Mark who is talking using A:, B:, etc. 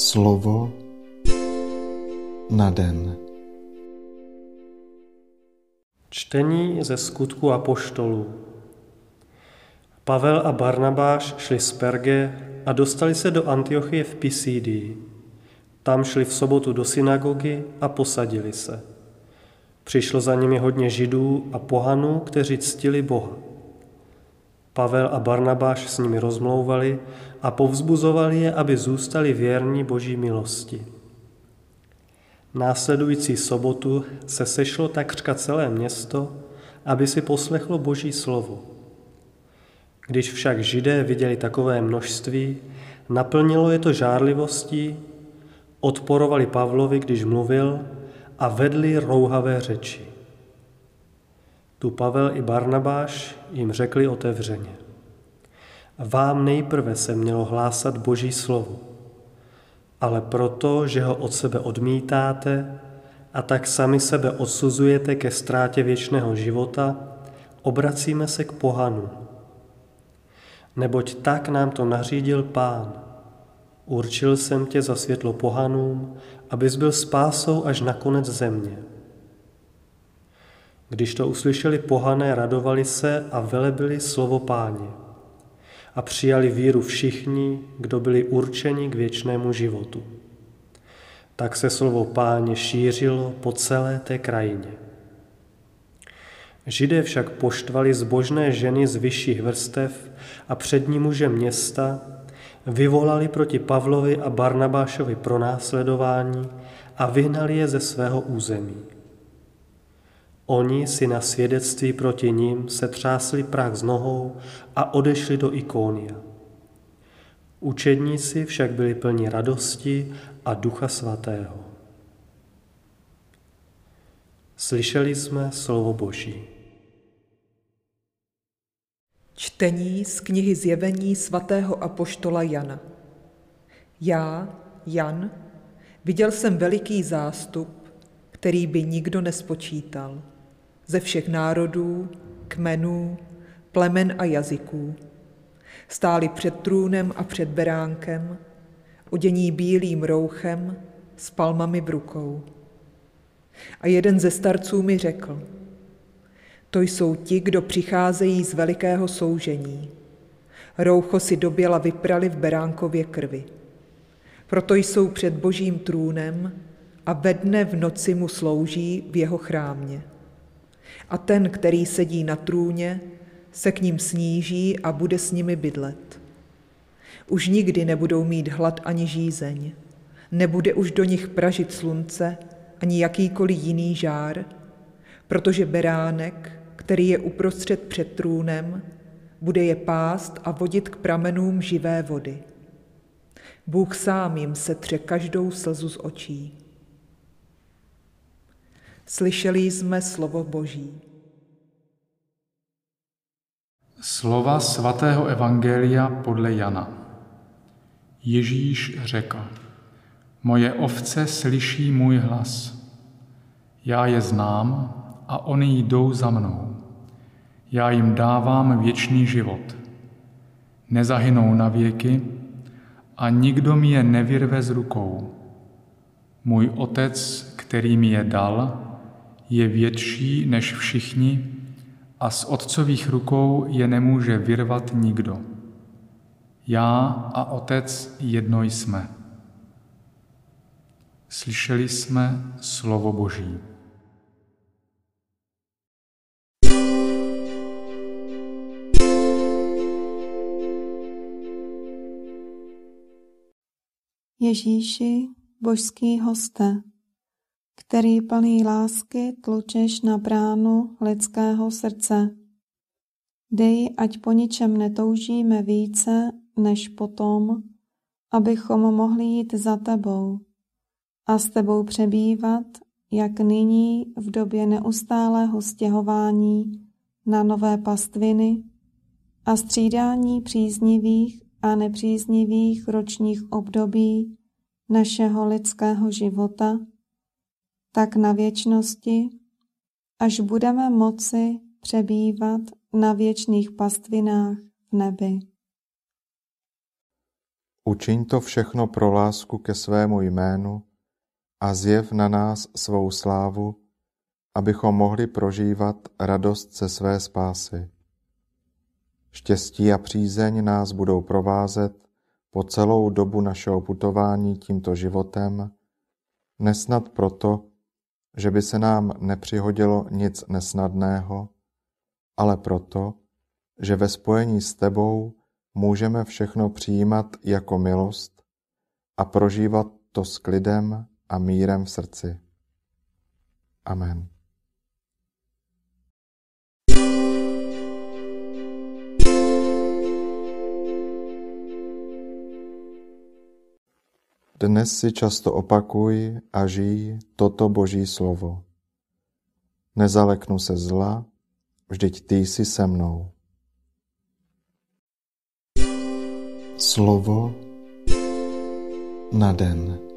A: Slovo na den.
B: Čtení ze skutku apoštolů. Pavel a Barnabáš šli z Perge a dostali se do Antiochie v Pisídii. Tam šli v sobotu do synagogy a posadili se. Přišlo za nimi hodně židů a pohanů, kteří ctili Boha. Pavel a Barnabáš s nimi rozmlouvali a povzbuzovali je, aby zůstali věrní Boží milosti. Následující sobotu se sešlo takřka celé město, aby si poslechlo Boží slovo. Když však židé viděli takové množství, naplnilo je to žárlivostí, odporovali Pavlovi, když mluvil, a vedli rouhavé řeči. Tu Pavel i Barnabáš jim řekli otevřeně. Vám nejprve se mělo hlásat Boží slovo, ale proto, že ho od sebe odmítáte a tak sami sebe odsuzujete ke ztrátě věčného života, obracíme se k pohanu. Neboť tak nám to nařídil Pán. Určil jsem tě za světlo pohanům, abys byl spásou až na konec země. Když to uslyšeli pohané, radovali se a velebili slovo páně. A přijali víru všichni, kdo byli určeni k věčnému životu. Tak se slovo páně šířilo po celé té krajině. Židé však poštvali zbožné ženy z vyšších vrstev a přední muže města, vyvolali proti Pavlovi a Barnabášovi pronásledování a vyhnali je ze svého území. Oni si na svědectví proti ním se třásli prach z nohou a odešli do Ikónia. Učedníci však byli plni radosti a ducha svatého. Slyšeli jsme slovo Boží.
C: Čtení z knihy Zjevení svatého apoštola Jana. Já, Jan, viděl jsem veliký zástup, který by nikdo nespočítal – ze všech národů, kmenů, plemen a jazyků. Stáli před trůnem a před beránkem, odění bílým rouchem, s palmami v rukou. A jeden ze starců mi řekl, to jsou ti, kdo přicházejí z velikého soužení. Roucho si doběla vyprali v beránkově krvi. Proto jsou před božím trůnem a ve dne v noci mu slouží v jeho chrámě a ten, který sedí na trůně, se k ním sníží a bude s nimi bydlet. Už nikdy nebudou mít hlad ani žízeň, nebude už do nich pražit slunce ani jakýkoliv jiný žár, protože beránek, který je uprostřed před trůnem, bude je pást a vodit k pramenům živé vody. Bůh sám jim setře každou slzu z očí. Slyšeli jsme slovo Boží.
D: Slova svatého Evangelia podle Jana. Ježíš řekl, moje ovce slyší můj hlas. Já je znám a oni jdou za mnou. Já jim dávám věčný život. Nezahynou na věky a nikdo mi je nevyrve z rukou. Můj otec, který mi je dal, je větší než všichni a z otcových rukou je nemůže vyrvat nikdo. Já a otec jedno jsme. Slyšeli jsme slovo Boží.
E: Ježíši, božský hoste, který plný lásky tlučeš na bránu lidského srdce. Dej, ať po ničem netoužíme více, než potom, abychom mohli jít za tebou a s tebou přebývat, jak nyní v době neustálého stěhování na nové pastviny a střídání příznivých a nepříznivých ročních období našeho lidského života, tak na věčnosti, až budeme moci přebývat na věčných pastvinách v nebi.
A: Učiň to všechno pro lásku ke svému jménu a zjev na nás svou slávu, abychom mohli prožívat radost ze své spásy. Štěstí a přízeň nás budou provázet po celou dobu našeho putování tímto životem, nesnad proto, že by se nám nepřihodilo nic nesnadného, ale proto, že ve spojení s tebou můžeme všechno přijímat jako milost a prožívat to s klidem a mírem v srdci. Amen. Dnes si často opakuj a žij toto Boží slovo. Nezaleknu se zla, vždyť ty jsi se mnou.
B: Slovo na den.